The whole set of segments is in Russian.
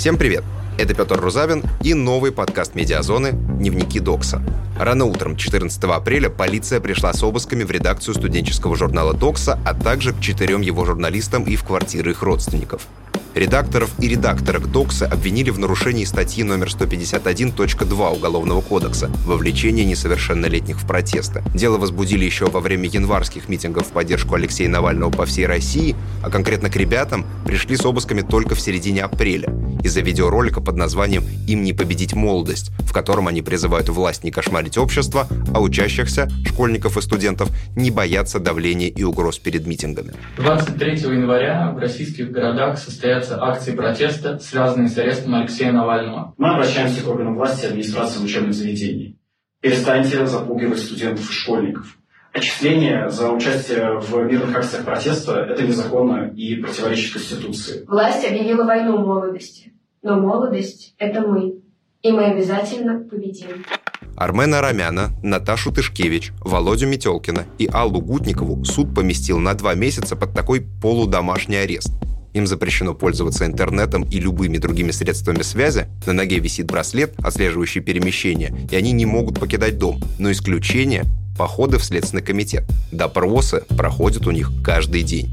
Всем привет! Это Петр Рузавин и новый подкаст «Медиазоны. Дневники Докса». Рано утром 14 апреля полиция пришла с обысками в редакцию студенческого журнала «Докса», а также к четырем его журналистам и в квартиры их родственников. Редакторов и редакторок Докса обвинили в нарушении статьи номер 151.2 Уголовного кодекса «Вовлечение несовершеннолетних в протесты». Дело возбудили еще во время январских митингов в поддержку Алексея Навального по всей России, а конкретно к ребятам пришли с обысками только в середине апреля из-за видеоролика под названием «Им не победить молодость», в котором они призывают власть не кошмарить общество, а учащихся, школьников и студентов, не бояться давления и угроз перед митингами. 23 января в российских городах состоят состоятся акции протеста, связанные с арестом Алексея Навального. Мы обращаемся к органам власти и администрации учебных заведений. Перестаньте запугивать студентов и школьников. Отчисление за участие в мирных акциях протеста – это незаконно и противоречит Конституции. Власть объявила войну молодости. Но молодость – это мы. И мы обязательно победим. Армена Арамяна, Наташу Тышкевич, Володю Метелкина и Аллу Гутникову суд поместил на два месяца под такой полудомашний арест. Им запрещено пользоваться интернетом и любыми другими средствами связи. На ноге висит браслет, отслеживающий перемещение, и они не могут покидать дом. Но исключение – походы в Следственный комитет. Допросы проходят у них каждый день.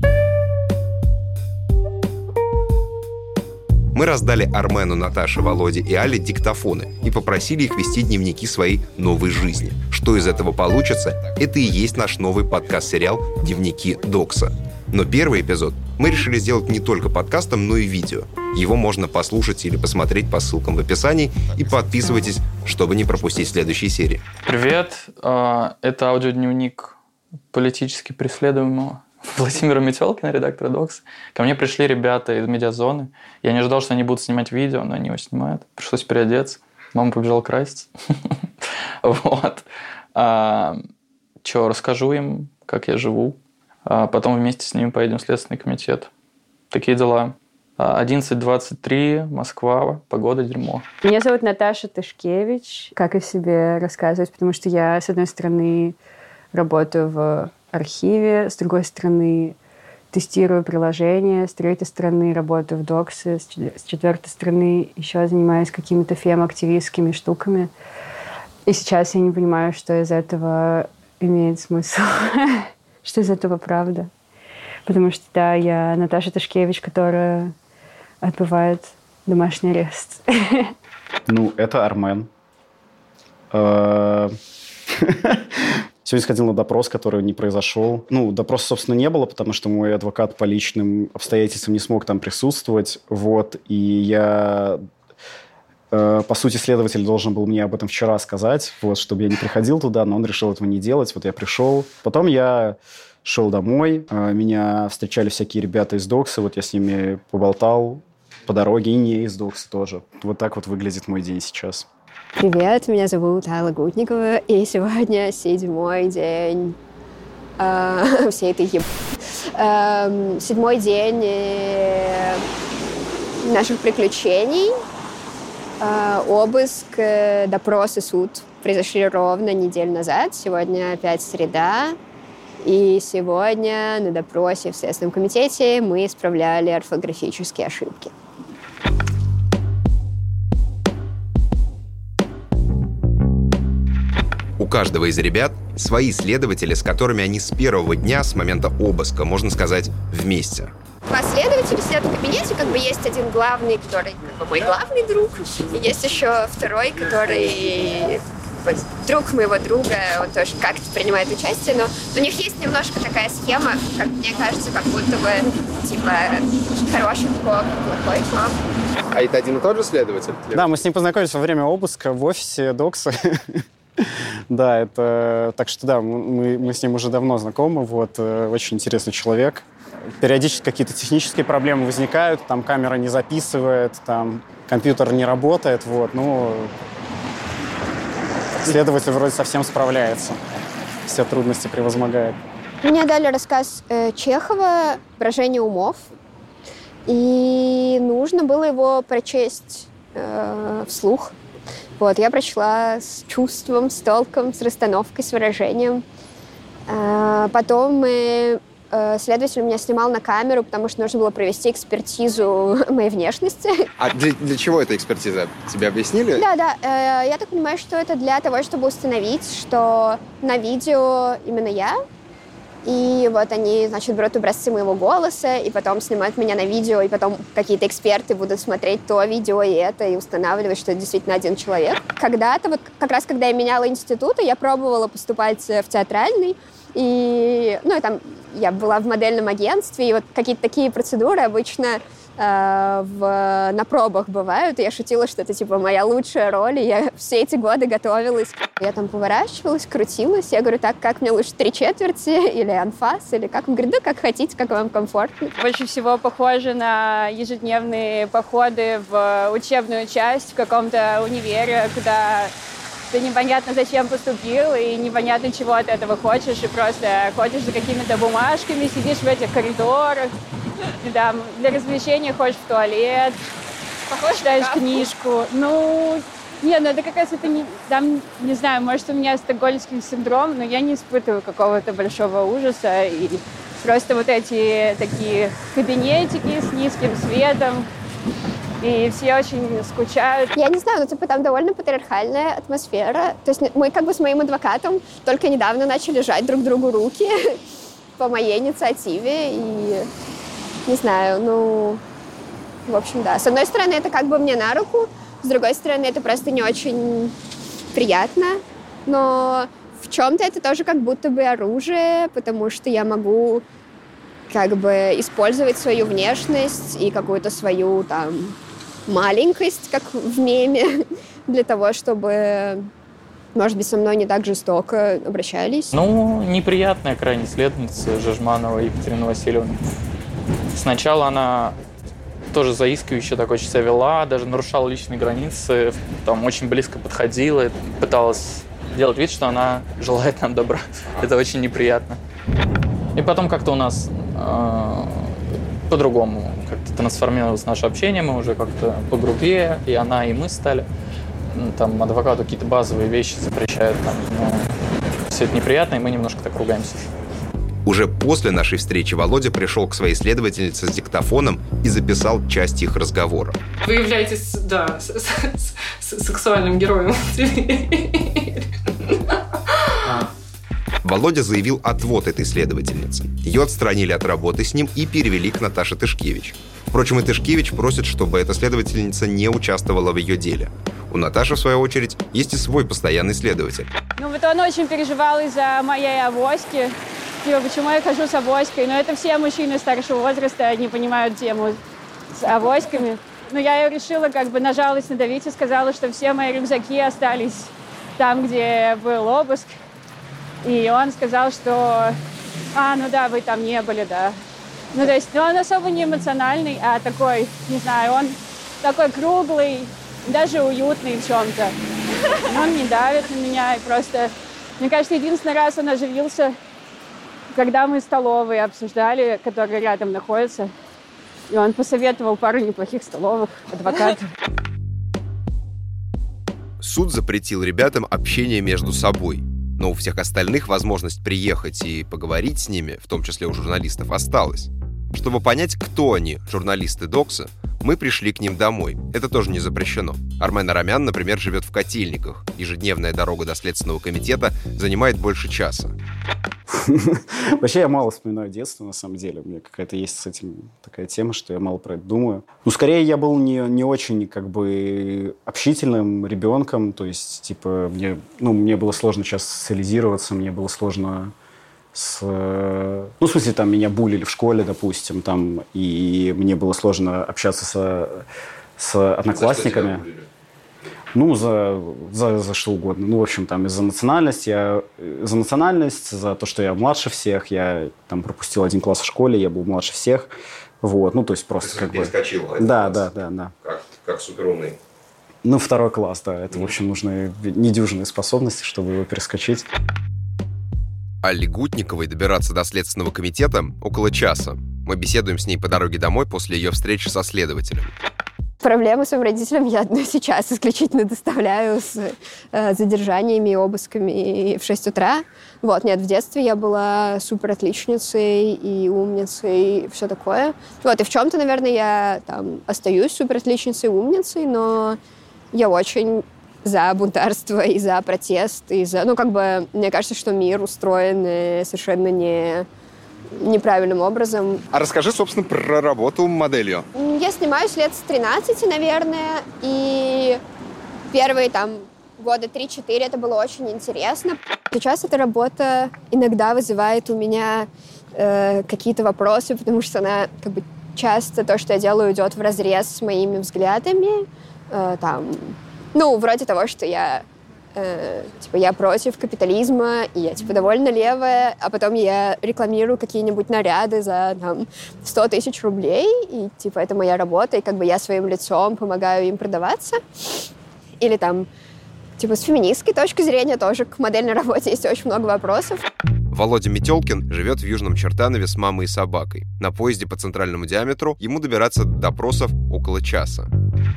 Мы раздали Армену, Наташе, Володе и Але диктофоны и попросили их вести дневники своей новой жизни. Что из этого получится, это и есть наш новый подкаст-сериал «Дневники Докса». Но первый эпизод мы решили сделать не только подкастом, но и видео. Его можно послушать или посмотреть по ссылкам в описании и подписывайтесь, чтобы не пропустить следующие серии. Привет, а, это аудиодневник политически преследуемого Владимира Метелкина, редактора Докс. Ко мне пришли ребята из медиазоны. Я не ожидал, что они будут снимать видео, но они его снимают. Пришлось переодеться. Мама побежала краситься. Вот. А, Че, расскажу им, как я живу, а потом вместе с ним поедем в Следственный комитет. Такие дела. 11.23, Москва, погода дерьмо. Меня зовут Наташа Тышкевич. Как о себе рассказывать? Потому что я, с одной стороны, работаю в архиве, с другой стороны, тестирую приложения, с третьей стороны, работаю в доксе, с четвертой стороны, еще занимаюсь какими-то фем-активистскими штуками. И сейчас я не понимаю, что из этого имеет смысл. что из этого правда. Потому что, да, я Наташа Ташкевич, которая отбывает домашний арест. Ну, это Армен. Э, сегодня сходил на допрос, который не произошел. Ну, допроса, собственно, не было, потому что мой адвокат по личным обстоятельствам не смог там присутствовать. Вот, и я по сути, следователь должен был мне об этом вчера сказать, вот, чтобы я не приходил туда, но он решил этого не делать. Вот я пришел. Потом я шел домой. А, меня встречали всякие ребята из Докса. Вот я с ними поболтал по дороге, и не из Докса тоже. Вот так вот выглядит мой день сейчас. Привет, меня зовут Алла Гутникова, и сегодня седьмой день э, всей этой еб... Э, седьмой день э, наших приключений. Э, обыск, э, допрос и суд произошли ровно неделю назад. Сегодня опять среда. И сегодня на допросе в Следственном комитете мы исправляли орфографические ошибки. У каждого из ребят свои следователи, с которыми они с первого дня, с момента обыска, можно сказать, вместе. Последователи сидят в кабинете, как бы есть один главный, который как бы мой главный друг, и есть еще второй, который друг моего друга, он тоже как-то принимает участие, но у них есть немножко такая схема, как мне кажется, как будто бы, типа, хороший коп, плохой коп. А это один и тот же следователь? Да, мы с ним познакомились во время обыска в офисе Докса. Да, это... Так что да, мы, мы с ним уже давно знакомы. Вот, э, очень интересный человек. Периодически какие-то технические проблемы возникают, там камера не записывает, там компьютер не работает, вот, ну, следователь вроде совсем справляется, все трудности превозмогает. Мне дали рассказ э, Чехова «Брожение умов», и нужно было его прочесть э, вслух. Вот, я прочла с чувством, с толком, с расстановкой, с выражением. Э, потом мы э, следователь меня снимал на камеру, потому что нужно было провести экспертизу моей внешности. А для, для чего эта экспертиза? Тебе объяснили? Да, да. Э, я так понимаю, что это для того, чтобы установить, что на видео именно я. И вот они, значит, берут образцы моего голоса, и потом снимают меня на видео, и потом какие-то эксперты будут смотреть то видео и это, и устанавливать, что это действительно один человек. Когда-то, вот как раз когда я меняла институты, я пробовала поступать в театральный, и, ну, и там я была в модельном агентстве, и вот какие-то такие процедуры обычно э, в, на пробах бывают. Я шутила, что это типа моя лучшая роль, и я все эти годы готовилась. Я там поворачивалась, крутилась. Я говорю, так, как мне лучше три четверти или анфас, или как? Он говорит, да, как хотите, как вам комфортно. Больше всего похоже на ежедневные походы в учебную часть в каком-то универе, куда ты непонятно зачем поступил, и непонятно, чего от этого хочешь, и просто ходишь за какими-то бумажками, сидишь в этих коридорах, и, да, для развлечения ходишь в туалет, Похож читаешь книжку. Ну, не, ну это как раз это не, там, не знаю, может у меня стокгольмский синдром, но я не испытываю какого-то большого ужаса. И просто вот эти такие кабинетики с низким светом, и все очень скучают. Я не знаю, но типа там довольно патриархальная атмосфера. То есть мы как бы с моим адвокатом только недавно начали жать друг другу руки по моей инициативе. И не знаю, ну, в общем, да. С одной стороны, это как бы мне на руку, с другой стороны, это просто не очень приятно. Но в чем-то это тоже как будто бы оружие, потому что я могу как бы использовать свою внешность и какую-то свою там маленькость, как в меме, для того, чтобы, может быть, со мной не так жестоко обращались. Ну, неприятная крайне следовница Жажманова Екатерина Васильевна. Сначала она тоже заискивающе так очень себя вела, даже нарушала личные границы, там очень близко подходила, пыталась делать вид, что она желает нам добра. Это очень неприятно. И потом как-то у нас э, по-другому как-то трансформировалось наше общение, мы уже как-то погрубее, и она, и мы стали. Там адвокату какие-то базовые вещи запрещают, там, но все это неприятно, и мы немножко так ругаемся. Уже после нашей встречи Володя пришел к своей следовательнице с диктофоном и записал часть их разговора. Вы являетесь, да, с, с, с, сексуальным героем. Володя заявил отвод этой следовательницы. Ее отстранили от работы с ним и перевели к Наташе Тышкевич. Впрочем, и Тышкевич просит, чтобы эта следовательница не участвовала в ее деле. У Наташи, в свою очередь, есть и свой постоянный следователь. Ну вот он очень переживал из-за моей авоськи. Типа, почему я хожу с авоськой? Но это все мужчины старшего возраста не понимают тему с авоськами. Но я ее решила как бы на жалость надавить и сказала, что все мои рюкзаки остались там, где был обыск. И он сказал, что, а, ну да, вы там не были, да. Ну, то есть, ну, он особо не эмоциональный, а такой, не знаю, он такой круглый, даже уютный в чем-то. Он не давит на меня, и просто, мне кажется, единственный раз он оживился, когда мы столовые обсуждали, которые рядом находятся, и он посоветовал пару неплохих столовых адвокатов. Суд запретил ребятам общение между собой – но у всех остальных возможность приехать и поговорить с ними, в том числе у журналистов, осталась. Чтобы понять, кто они, журналисты Докса, мы пришли к ним домой. Это тоже не запрещено. Армен Арамян, например, живет в Котельниках. Ежедневная дорога до Следственного комитета занимает больше часа. Вообще я мало вспоминаю детство, на самом деле. У меня какая-то есть с этим такая тема, что я мало про это думаю. Ну, скорее, я был не, не очень как бы общительным ребенком. То есть, типа, мне, ну, мне было сложно сейчас социализироваться, мне было сложно с... Ну, в смысле, там, меня булили в школе, допустим, там, и мне было сложно общаться с, с одноклассниками. За ну, за, за, за что угодно. Ну, в общем, там, из-за национальности, я, за национальность, за то, что я младше всех, я там пропустил один класс в школе, я был младше всех. Вот, ну, то есть просто Ты как бы... Да, да, да, да. Как, как суперумный. Ну, второй класс, да. Это, в общем, нужны недюжинные способности, чтобы его перескочить. Алле Гутниковой добираться до Следственного комитета около часа. Мы беседуем с ней по дороге домой после ее встречи со следователем. Проблемы своим родителям я одну сейчас исключительно доставляю с э, задержаниями и обысками в 6 утра. Вот, нет, в детстве я была супер отличницей и умницей, и все такое. Вот, и в чем-то, наверное, я там остаюсь супер отличницей и умницей, но я очень за бунтарство и за протест, и за... Ну, как бы, мне кажется, что мир устроен э, совершенно не неправильным образом. А расскажи, собственно, про работу моделью. Я снимаюсь лет с 13, наверное, и первые там года 3-4 это было очень интересно. Сейчас эта работа иногда вызывает у меня э, какие-то вопросы, потому что она как бы часто то, что я делаю, идет в разрез с моими взглядами. Э, там, ну, вроде того, что я э, типа я против капитализма, и я типа довольно левая, а потом я рекламирую какие-нибудь наряды за там 100 тысяч рублей, и типа это моя работа, и как бы я своим лицом помогаю им продаваться. Или там типа с феминистской точки зрения тоже к модельной работе есть очень много вопросов. Володя Метелкин живет в Южном Чертанове с мамой и собакой. На поезде по центральному диаметру ему добираться до допросов около часа.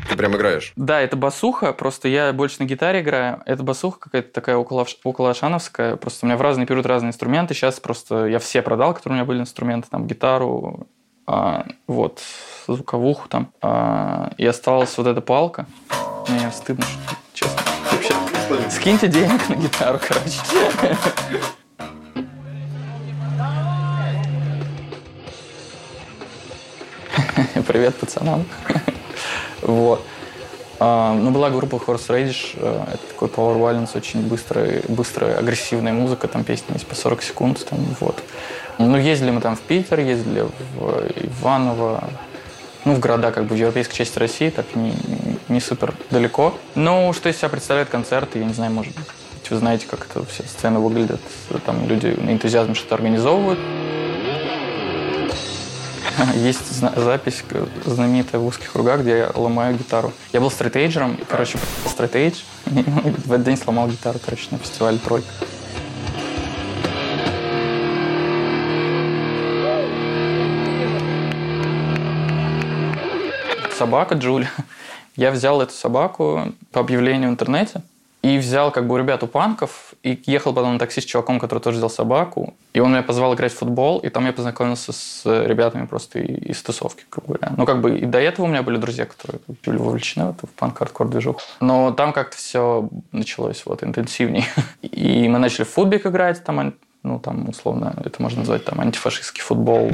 Ты прям играешь? Да, это басуха, просто я больше на гитаре играю. Это басуха какая-то такая около, около. Просто у меня в разные периоды разные инструменты. Сейчас просто я все продал, которые у меня были инструменты. Там гитару, а, вот, звуковуху там. А, и осталась вот эта палка. Мне стыдно, честно. Вообще, скиньте денег на гитару, короче. Привет пацанам. Вот. А, ну, была группа Horse Radish. Э, это такой Power Violence, очень быстрая, быстрая, агрессивная музыка. Там песни есть по 40 секунд. Там, вот. Ну, ездили мы там в Питер, ездили в Иваново, ну, в города, как бы в европейской части России, так не, не супер далеко. Ну, что из себя представляет концерты, я не знаю, может быть, вы знаете, как это все сцены выглядят. Там люди на энтузиазме что-то организовывают. Есть запись знаменитая в узких кругах, где я ломаю гитару. Я был стрейтейджером, короче, straight edge. В этот день сломал гитару, короче, на фестивале «Тройка». Собака Джули. Я взял эту собаку по объявлению в интернете. И взял как бы у ребят у панков, и ехал потом на такси с чуваком, который тоже взял собаку. И он меня позвал играть в футбол, и там я познакомился с ребятами просто из тусовки, грубо говоря. Ну, как бы и до этого у меня были друзья, которые были вовлечены в эту панк-хардкор движуху. Но там как-то все началось вот интенсивнее. И мы начали в футбик играть, там, ну, там, условно, это можно назвать там антифашистский футбол.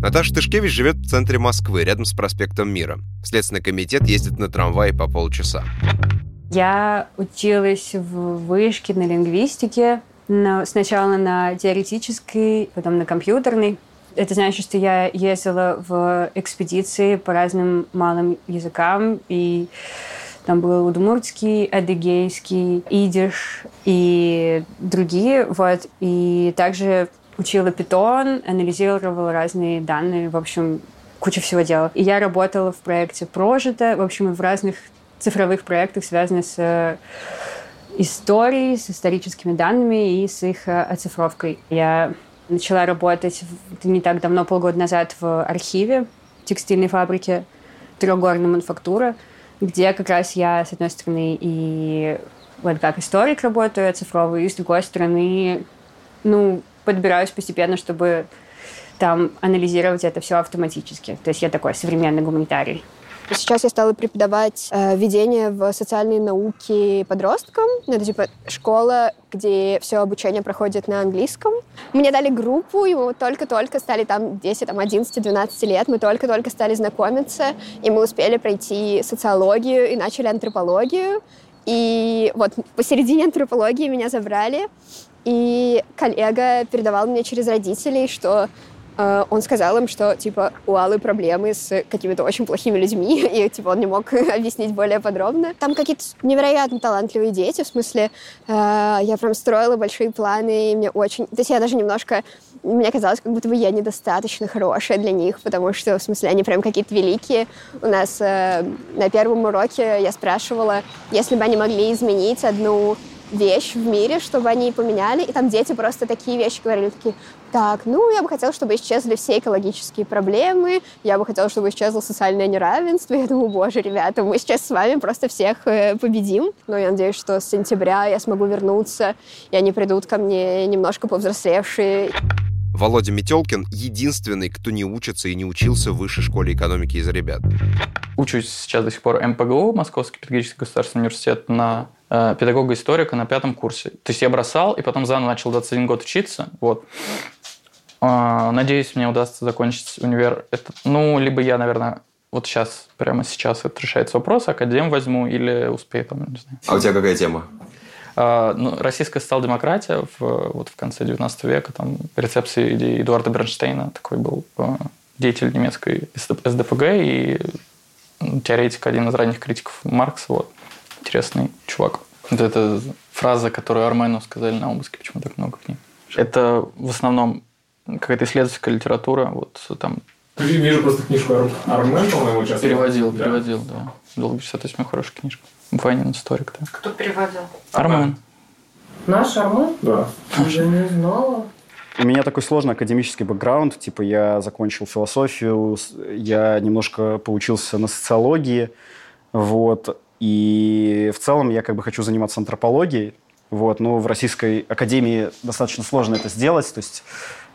Наташа Тышкевич живет в центре Москвы, рядом с проспектом Мира. В Следственный комитет ездит на трамвае по полчаса. Я училась в вышке на лингвистике, но сначала на теоретической, потом на компьютерной. Это значит, что я ездила в экспедиции по разным малым языкам, и там был удмуртский, адыгейский, идиш и другие. Вот. И также учила питон, анализировала разные данные, в общем, куча всего делала. И я работала в проекте «Прожито», в общем, в разных цифровых проектах, связанных с э, историей, с историческими данными и с их э, оцифровкой. Я начала работать не так давно, полгода назад, в архиве текстильной фабрики трехгорная мануфактура, где как раз я, с одной стороны, и вот как историк работаю оцифровый, и с другой стороны, ну, подбираюсь постепенно, чтобы там анализировать это все автоматически. То есть я такой современный гуманитарий. Сейчас я стала преподавать э, введение в социальные науки подросткам. Ну, это типа школа, где все обучение проходит на английском. Мне дали группу, и мы только-только стали там 10, там, 11, 12 лет, мы только-только стали знакомиться, и мы успели пройти социологию и начали антропологию. И вот посередине антропологии меня забрали, и коллега передавал мне через родителей, что он сказал им, что, типа, у Аллы проблемы с какими-то очень плохими людьми, и, типа, он не мог объяснить более подробно. Там какие-то невероятно талантливые дети, в смысле, э, я прям строила большие планы, и мне очень... То есть я даже немножко... Мне казалось, как будто бы я недостаточно хорошая для них, потому что, в смысле, они прям какие-то великие. У нас э, на первом уроке я спрашивала, если бы они могли изменить одну вещь в мире, чтобы они поменяли. И там дети просто такие вещи говорили, такие, так, ну, я бы хотела, чтобы исчезли все экологические проблемы, я бы хотела, чтобы исчезло социальное неравенство. Я думаю, боже, ребята, мы сейчас с вами просто всех э, победим. Но я надеюсь, что с сентября я смогу вернуться, и они придут ко мне немножко повзрослевшие. Володя Метелкин — единственный, кто не учится и не учился в высшей школе экономики из ребят. Учусь сейчас до сих пор МПГУ, Московский педагогический государственный университет, на э, педагога-историка на пятом курсе. То есть я бросал, и потом заново начал 21 год учиться. Вот. Э, надеюсь, мне удастся закончить универ. Это, ну, либо я, наверное, вот сейчас, прямо сейчас это решается вопрос, академ возьму или успею там, не знаю. А у тебя какая тема? А, ну, российская социал-демократия в, вот в конце 19 века, там, рецепции идеи Эдуарда Бернштейна, такой был а, деятель немецкой СДПГ и ну, теоретик, один из ранних критиков Маркса, вот, интересный чувак. Вот эта фраза, которую Армену сказали на обыске, почему так много книг. Это в основном какая-то исследовательская литература, вот там Вижу просто книжку Ар- Армен, по-моему, сейчас. переводил, Да. переводил, да. Долго 58 хорошая книжка. Ванин историк, да. Кто переводил? Армен. Наш Армен? Да. Уже не знала. У меня такой сложный академический бэкграунд. Типа я закончил философию, я немножко поучился на социологии. Вот. И в целом я как бы хочу заниматься антропологией. Вот. Но в Российской Академии достаточно сложно это сделать. То есть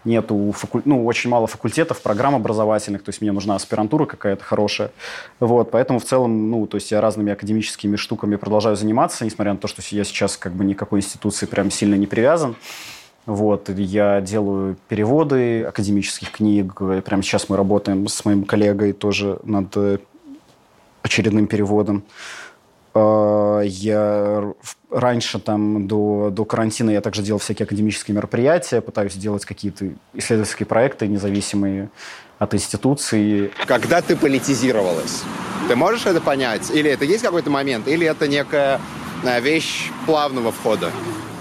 нету факу- ну, очень мало факультетов, программ образовательных, то есть мне нужна аспирантура какая-то хорошая. Вот, поэтому в целом, ну, то есть я разными академическими штуками продолжаю заниматься, несмотря на то, что я сейчас как бы никакой институции прям сильно не привязан. Вот, я делаю переводы академических книг. Прямо сейчас мы работаем с моим коллегой тоже над э, очередным переводом. А, Я раньше, там, до, до карантина, я также делал всякие академические мероприятия, пытаюсь делать какие-то исследовательские проекты, независимые от институции. Когда ты политизировалась, ты можешь это понять? Или это есть какой-то момент? Или это некая э, вещь плавного входа?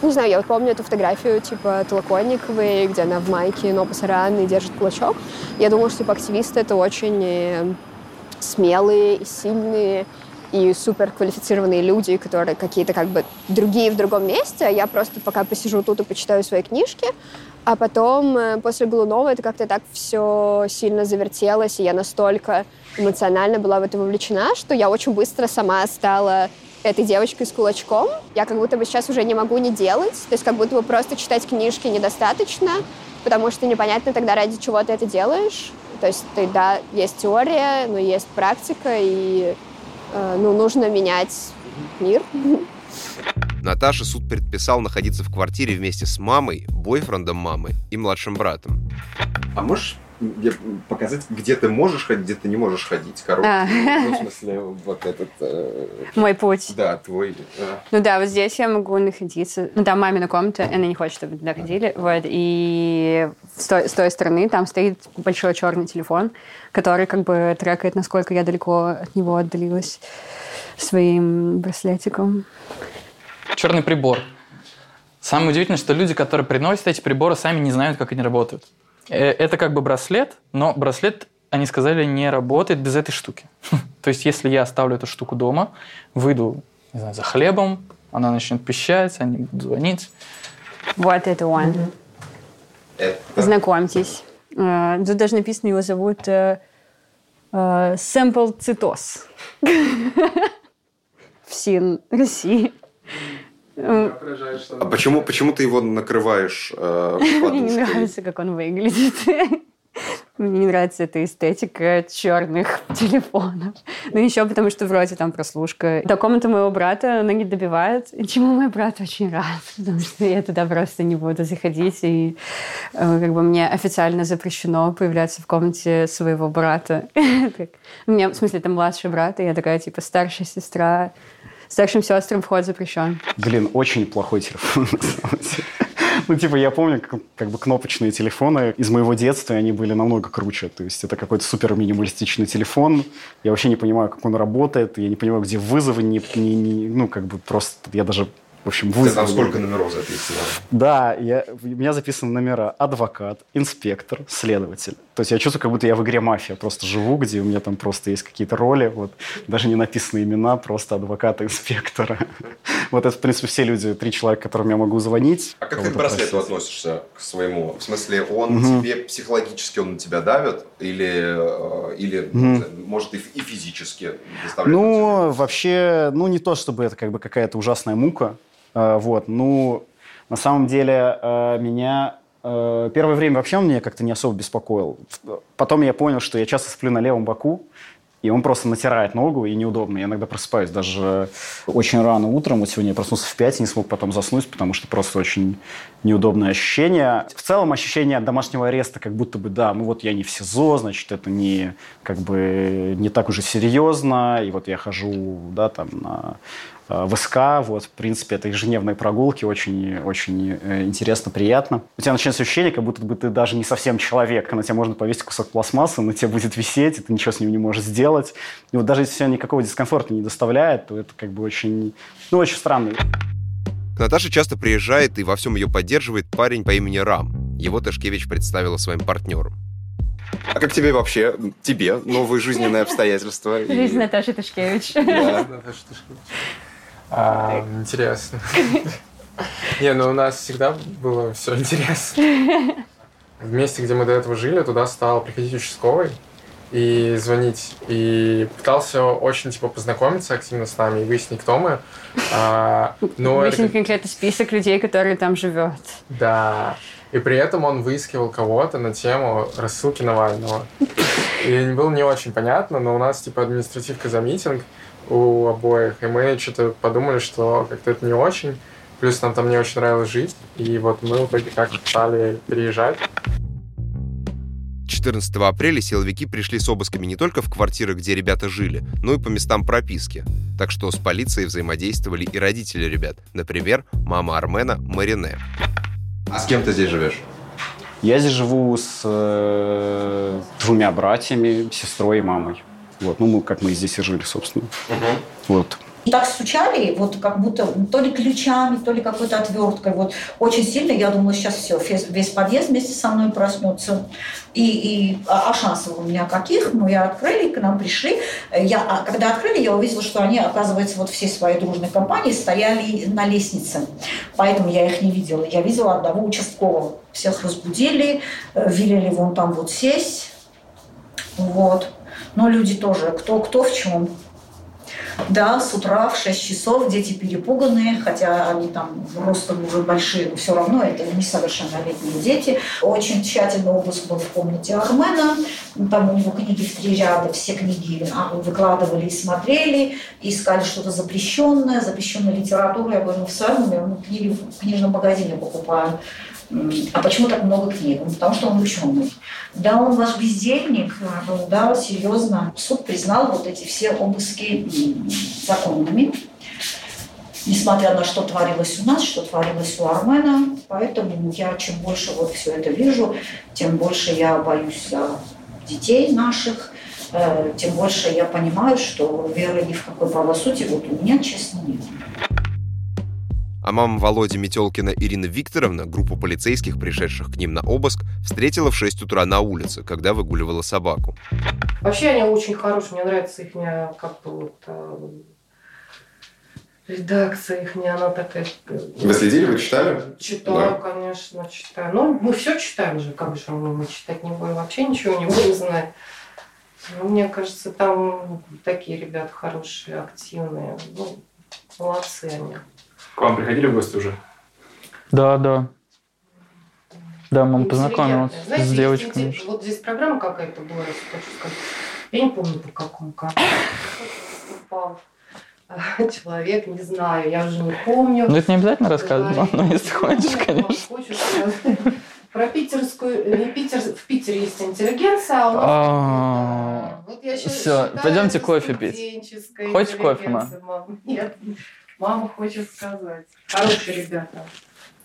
Не знаю, я вот помню эту фотографию, типа, Толоконниковой, где она в майке, но пасаран и держит кулачок. Я думала, что, типа, активисты — это очень э, смелые и сильные и супер квалифицированные люди, которые какие-то как бы другие в другом месте. А Я просто пока посижу тут и почитаю свои книжки, а потом э, после Голунова это как-то так все сильно завертелось, и я настолько эмоционально была в это вовлечена, что я очень быстро сама стала этой девочкой с кулачком. Я как будто бы сейчас уже не могу не делать. То есть как будто бы просто читать книжки недостаточно, потому что непонятно тогда, ради чего ты это делаешь. То есть ты, да, есть теория, но есть практика, и ну, нужно менять мир. Наташе суд предписал находиться в квартире вместе с мамой, бойфрендом мамы и младшим братом. А можешь показать, где ты можешь ходить, где ты не можешь ходить? Короче, А. ну, в смысле, вот этот... э, Мой путь. Да, твой... э, Ну да, вот здесь я могу находиться. Ну там мамина комната, она не хочет, чтобы туда ходили. Вот, и с той, с той стороны там стоит большой черный телефон, который как бы трекает, насколько я далеко от него отдалилась своим браслетиком. Черный прибор. Самое удивительное, что люди, которые приносят эти приборы, сами не знают, как они работают. Э, Это как бы браслет, но браслет, они сказали, не работает без этой штуки. То есть, если я оставлю эту штуку дома, выйду не знаю, за хлебом, она начнет пищать, они будут звонить. Вот это он. Знакомьтесь. Э, Тут даже написано, его зовут Sample Цитос. В СИН России. Э, А почему, почему ты его накрываешь э, Мне не нравится, как он выглядит. Мне не нравится эта эстетика черных телефонов. Ну, еще потому, что вроде там прослушка. До комнаты моего брата она не добивает, чему мой брат очень рад, потому что я туда просто не буду заходить, и э, как бы мне официально запрещено появляться в комнате своего брата. У меня, в смысле, это младший брат, и я такая, типа, старшая сестра. Старшим сестрам вход запрещен. Блин, очень плохой телефон. Ну, типа, я помню, как, как бы кнопочные телефоны из моего детства, они были намного круче. То есть это какой-то супер минималистичный телефон. Я вообще не понимаю, как он работает. Я не понимаю, где вызовы. Не, не- не- ну, как бы просто... Я даже, в общем, Ты вызовы... там сколько номеров записано? Да, я, у меня записаны номера адвокат, инспектор, следователь. То есть я чувствую, как будто я в игре «Мафия» просто живу, где у меня там просто есть какие-то роли, вот, даже не написаны имена, просто адвоката, инспектора. Вот это, в принципе, все люди, три человека, которым я могу звонить. А как ты к браслету относишься к своему? В смысле, он тебе психологически он на тебя давит? Или, э, или может, и, и физически доставляет? Ну, вообще, ну, не то, чтобы это как бы какая-то ужасная мука. Э, Вот, ну, на самом деле, э, меня э, первое время вообще он меня как-то не особо беспокоил. Потом я понял, что я часто сплю на левом боку, и он просто натирает ногу, и неудобно. Я иногда просыпаюсь даже очень рано утром. Вот сегодня я проснулся в 5 и не смог потом заснуть, потому что просто очень неудобное ощущение. В целом ощущение домашнего ареста, как будто бы, да, ну вот я не в СИЗО, значит, это не, как бы, не так уже серьезно, и вот я хожу, да, там, на э, в СК, вот, в принципе, это ежедневные прогулки, очень, очень э, интересно, приятно. У тебя начинается ощущение, как будто бы ты даже не совсем человек, на тебя можно повесить кусок пластмассы, на тебе будет висеть, и ты ничего с ним не можешь сделать. И вот даже если все никакого дискомфорта не доставляет, то это как бы очень, ну, очень странно. К Наташе часто приезжает и во всем ее поддерживает парень по имени Рам. Его Ташкевич представила своим партнером. А как тебе вообще, тебе, новые жизненные обстоятельства? Жизнь Наташи Ташкевич. Да. А, интересно. Не, ну у нас всегда было все интересно. В месте, где мы до этого жили, туда стал приходить участковый и звонить. И пытался очень, типа, познакомиться активно с нами и выяснить, кто мы. А, но это Выяснить конкретно список людей, которые там живет. Да. И при этом он выискивал кого-то на тему рассылки Навального. И было не очень понятно, но у нас типа административка за митинг у обоих, и мы что-то подумали, что как-то это не очень. Плюс нам там не очень нравилось жить, и вот мы в итоге как-то стали переезжать. 14 апреля силовики пришли с обысками не только в квартиры, где ребята жили, но и по местам прописки. Так что с полицией взаимодействовали и родители ребят. Например, мама Армена Марине. А с кем ты здесь живешь? Я здесь живу с э, двумя братьями, сестрой и мамой. Вот, ну, мы, как мы и здесь и жили, собственно. Вот. И так стучали, вот как будто то ли ключами, то ли какой-то отверткой. Вот очень сильно я думала, сейчас все, весь, весь подъезд вместе со мной проснется. И, и а, а шансов у меня каких? Ну, я открыли, к нам пришли. Я, а когда открыли, я увидела, что они, оказывается, вот всей своей дружной компанией стояли на лестнице. Поэтому я их не видела. Я видела одного участкового. Всех разбудили, э, велели вон там вот сесть. Вот. Но люди тоже, кто, кто в чем. Да, с утра в 6 часов дети перепуганные, хотя они там ростом уже большие, но все равно это несовершеннолетние дети. Очень тщательный обыск был в комнате Армена. Там у него книги в три ряда, все книги а, выкладывали и смотрели, и искали что-то запрещенное, запрещенную литературу. Я говорю, ну в своем уме, ну, книги в книжном магазине покупаю. А почему так много книг? Ну, потому что он ученый. Да, он ваш бездельник, да, серьезно. Суд признал вот эти все обыски законными. Несмотря на что творилось у нас, что творилось у Армена. Поэтому я чем больше вот все это вижу, тем больше я боюсь за детей наших, э, тем больше я понимаю, что веры ни в какое правосудие вот у меня, честно, нет. А мама Володи Метелкина Ирина Викторовна, группу полицейских, пришедших к ним на обыск, встретила в 6 утра на улице, когда выгуливала собаку. Вообще они очень хорошие, мне нравится их как бы вот э, редакция их, она такая. э, Вы следили, вы читали? Читаю, конечно, читаю. Ну, мы все читаем же, как же мы, мы читать не будем, вообще ничего не будем знать. Ну, мне кажется, там такие ребята хорошие, активные. Ну, молодцы они. К вам приходили в гости уже? Да, да. Да, мама познакомилась. Знаете, с девочками. инте- Вот здесь программа какая-то была, если хочу сказать. Я не помню по какому каналу. А, человек, не знаю, я уже не помню. Ну, это не обязательно рассказывать, Говорит, но если хочешь, ну, конечно. хочешь. Про питерскую, не Питер, в Питере есть интеллигенция, а у нас А, вот я всё, считаю, пойдемте кофе пить. Хочешь кофе, мам? Нет, мама хочет сказать. Хорошие ребята.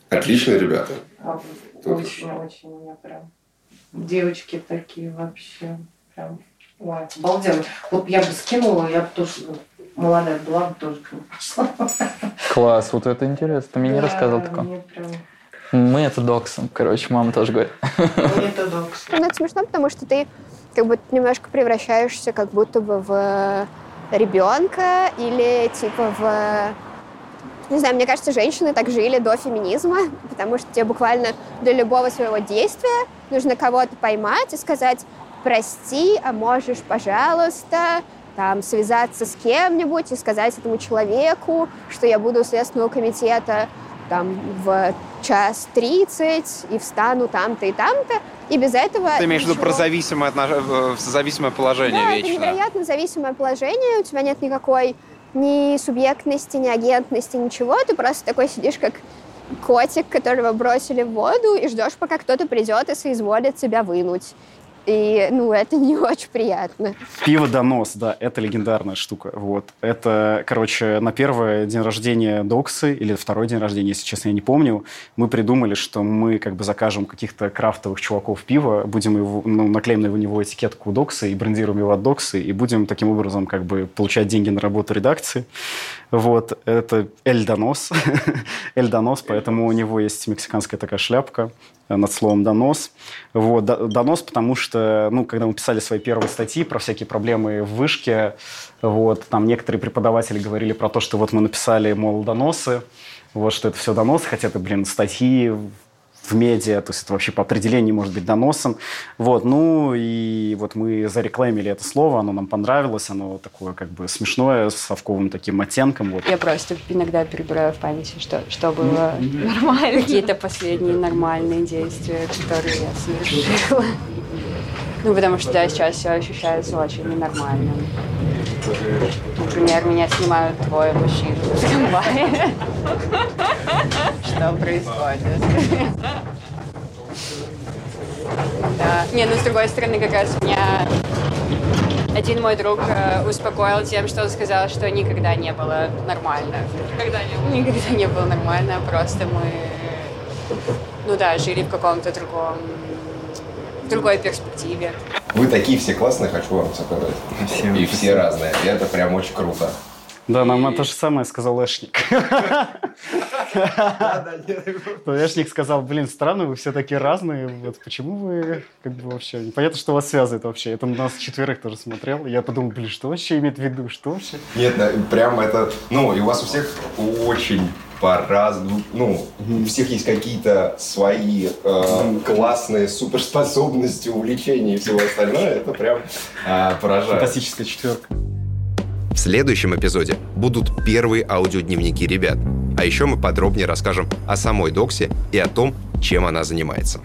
Отличные ребята. А, Очень-очень мне прям. Девочки такие вообще. Прям. Ой, обалденно. Вот я бы скинула, я бы тоже ну, молодая была бы тоже к ним пошла. Класс, вот это интересно. Ты мне не Да, рассказывал такого. мне прям- Мы это доксом, короче, мама тоже говорит. мне это докс. Ну, это смешно, потому что ты как бы немножко превращаешься как будто бы в ребенка или типа в не знаю, мне кажется, женщины так жили до феминизма, потому что тебе буквально для любого своего действия нужно кого-то поймать и сказать, прости, а можешь, пожалуйста, там, связаться с кем-нибудь и сказать этому человеку, что я буду у Следственного комитета там, в час тридцать и встану там-то и там-то, и без этого... Ты имеешь в виду ничего. про зависимое, отнош... э, зависимое положение Да, вечно? это невероятно зависимое положение, у тебя нет никакой ни субъектности, ни агентности, ничего, ты просто такой сидишь как котик, которого бросили в воду, и ждешь, пока кто-то придет и соизволит тебя вынуть. И, ну, это не очень приятно. Пиво донос, да, это легендарная штука. Вот. Это, короче, на первое день рождения Доксы, или второй день рождения, если честно, я не помню, мы придумали, что мы как бы закажем каких-то крафтовых чуваков пива, будем его, ну, наклеим на него этикетку Доксы и брендируем его от Доксы, и будем таким образом как бы получать деньги на работу редакции. Вот. Это Эль Донос. Эль Донос, поэтому у него есть мексиканская такая шляпка над словом «донос». Вот, до- донос, потому что, ну, когда мы писали свои первые статьи про всякие проблемы в вышке, вот, там некоторые преподаватели говорили про то, что вот мы написали, мол, доносы, вот, что это все доносы, хотя это, блин, статьи в медиа, то есть это вообще по определению может быть доносом. Вот, ну и вот мы зарекламили это слово, оно нам понравилось, оно такое как бы смешное, с совковым таким оттенком. Вот. Я просто иногда перебираю в памяти, что, что было нормально. Какие-то последние нормальные действия, которые я совершила. Ну, потому что, да, сейчас все ощущается очень ненормальным. Например, меня снимают двое мужчин в трамвае. Что происходит? Да. Не, ну, с другой стороны, как раз меня один мой друг э, успокоил тем, что он сказал, что никогда не было нормально. Никогда не было? Никогда не было нормально, просто мы, ну да, жили в каком-то другом, в другой перспективе. Вы такие все классные, хочу вам сказать. И все разные. И это прям очень круто. Да, нам то же самое сказал Эшник. Эшник сказал, блин, странно, вы все такие разные, вот почему вы как бы вообще... Непонятно, что вас связывает вообще. Это нас четверых тоже смотрел. Я подумал, блин, что вообще имеет в виду, что вообще? Нет, прям это... Ну, и у вас у всех очень по-разному. Ну, у всех есть какие-то свои э, классные суперспособности, увлечения и всего остального. Это прям э, поражает. Фантастическая четверка. В следующем эпизоде будут первые аудиодневники ребят. А еще мы подробнее расскажем о самой Доксе и о том, чем она занимается.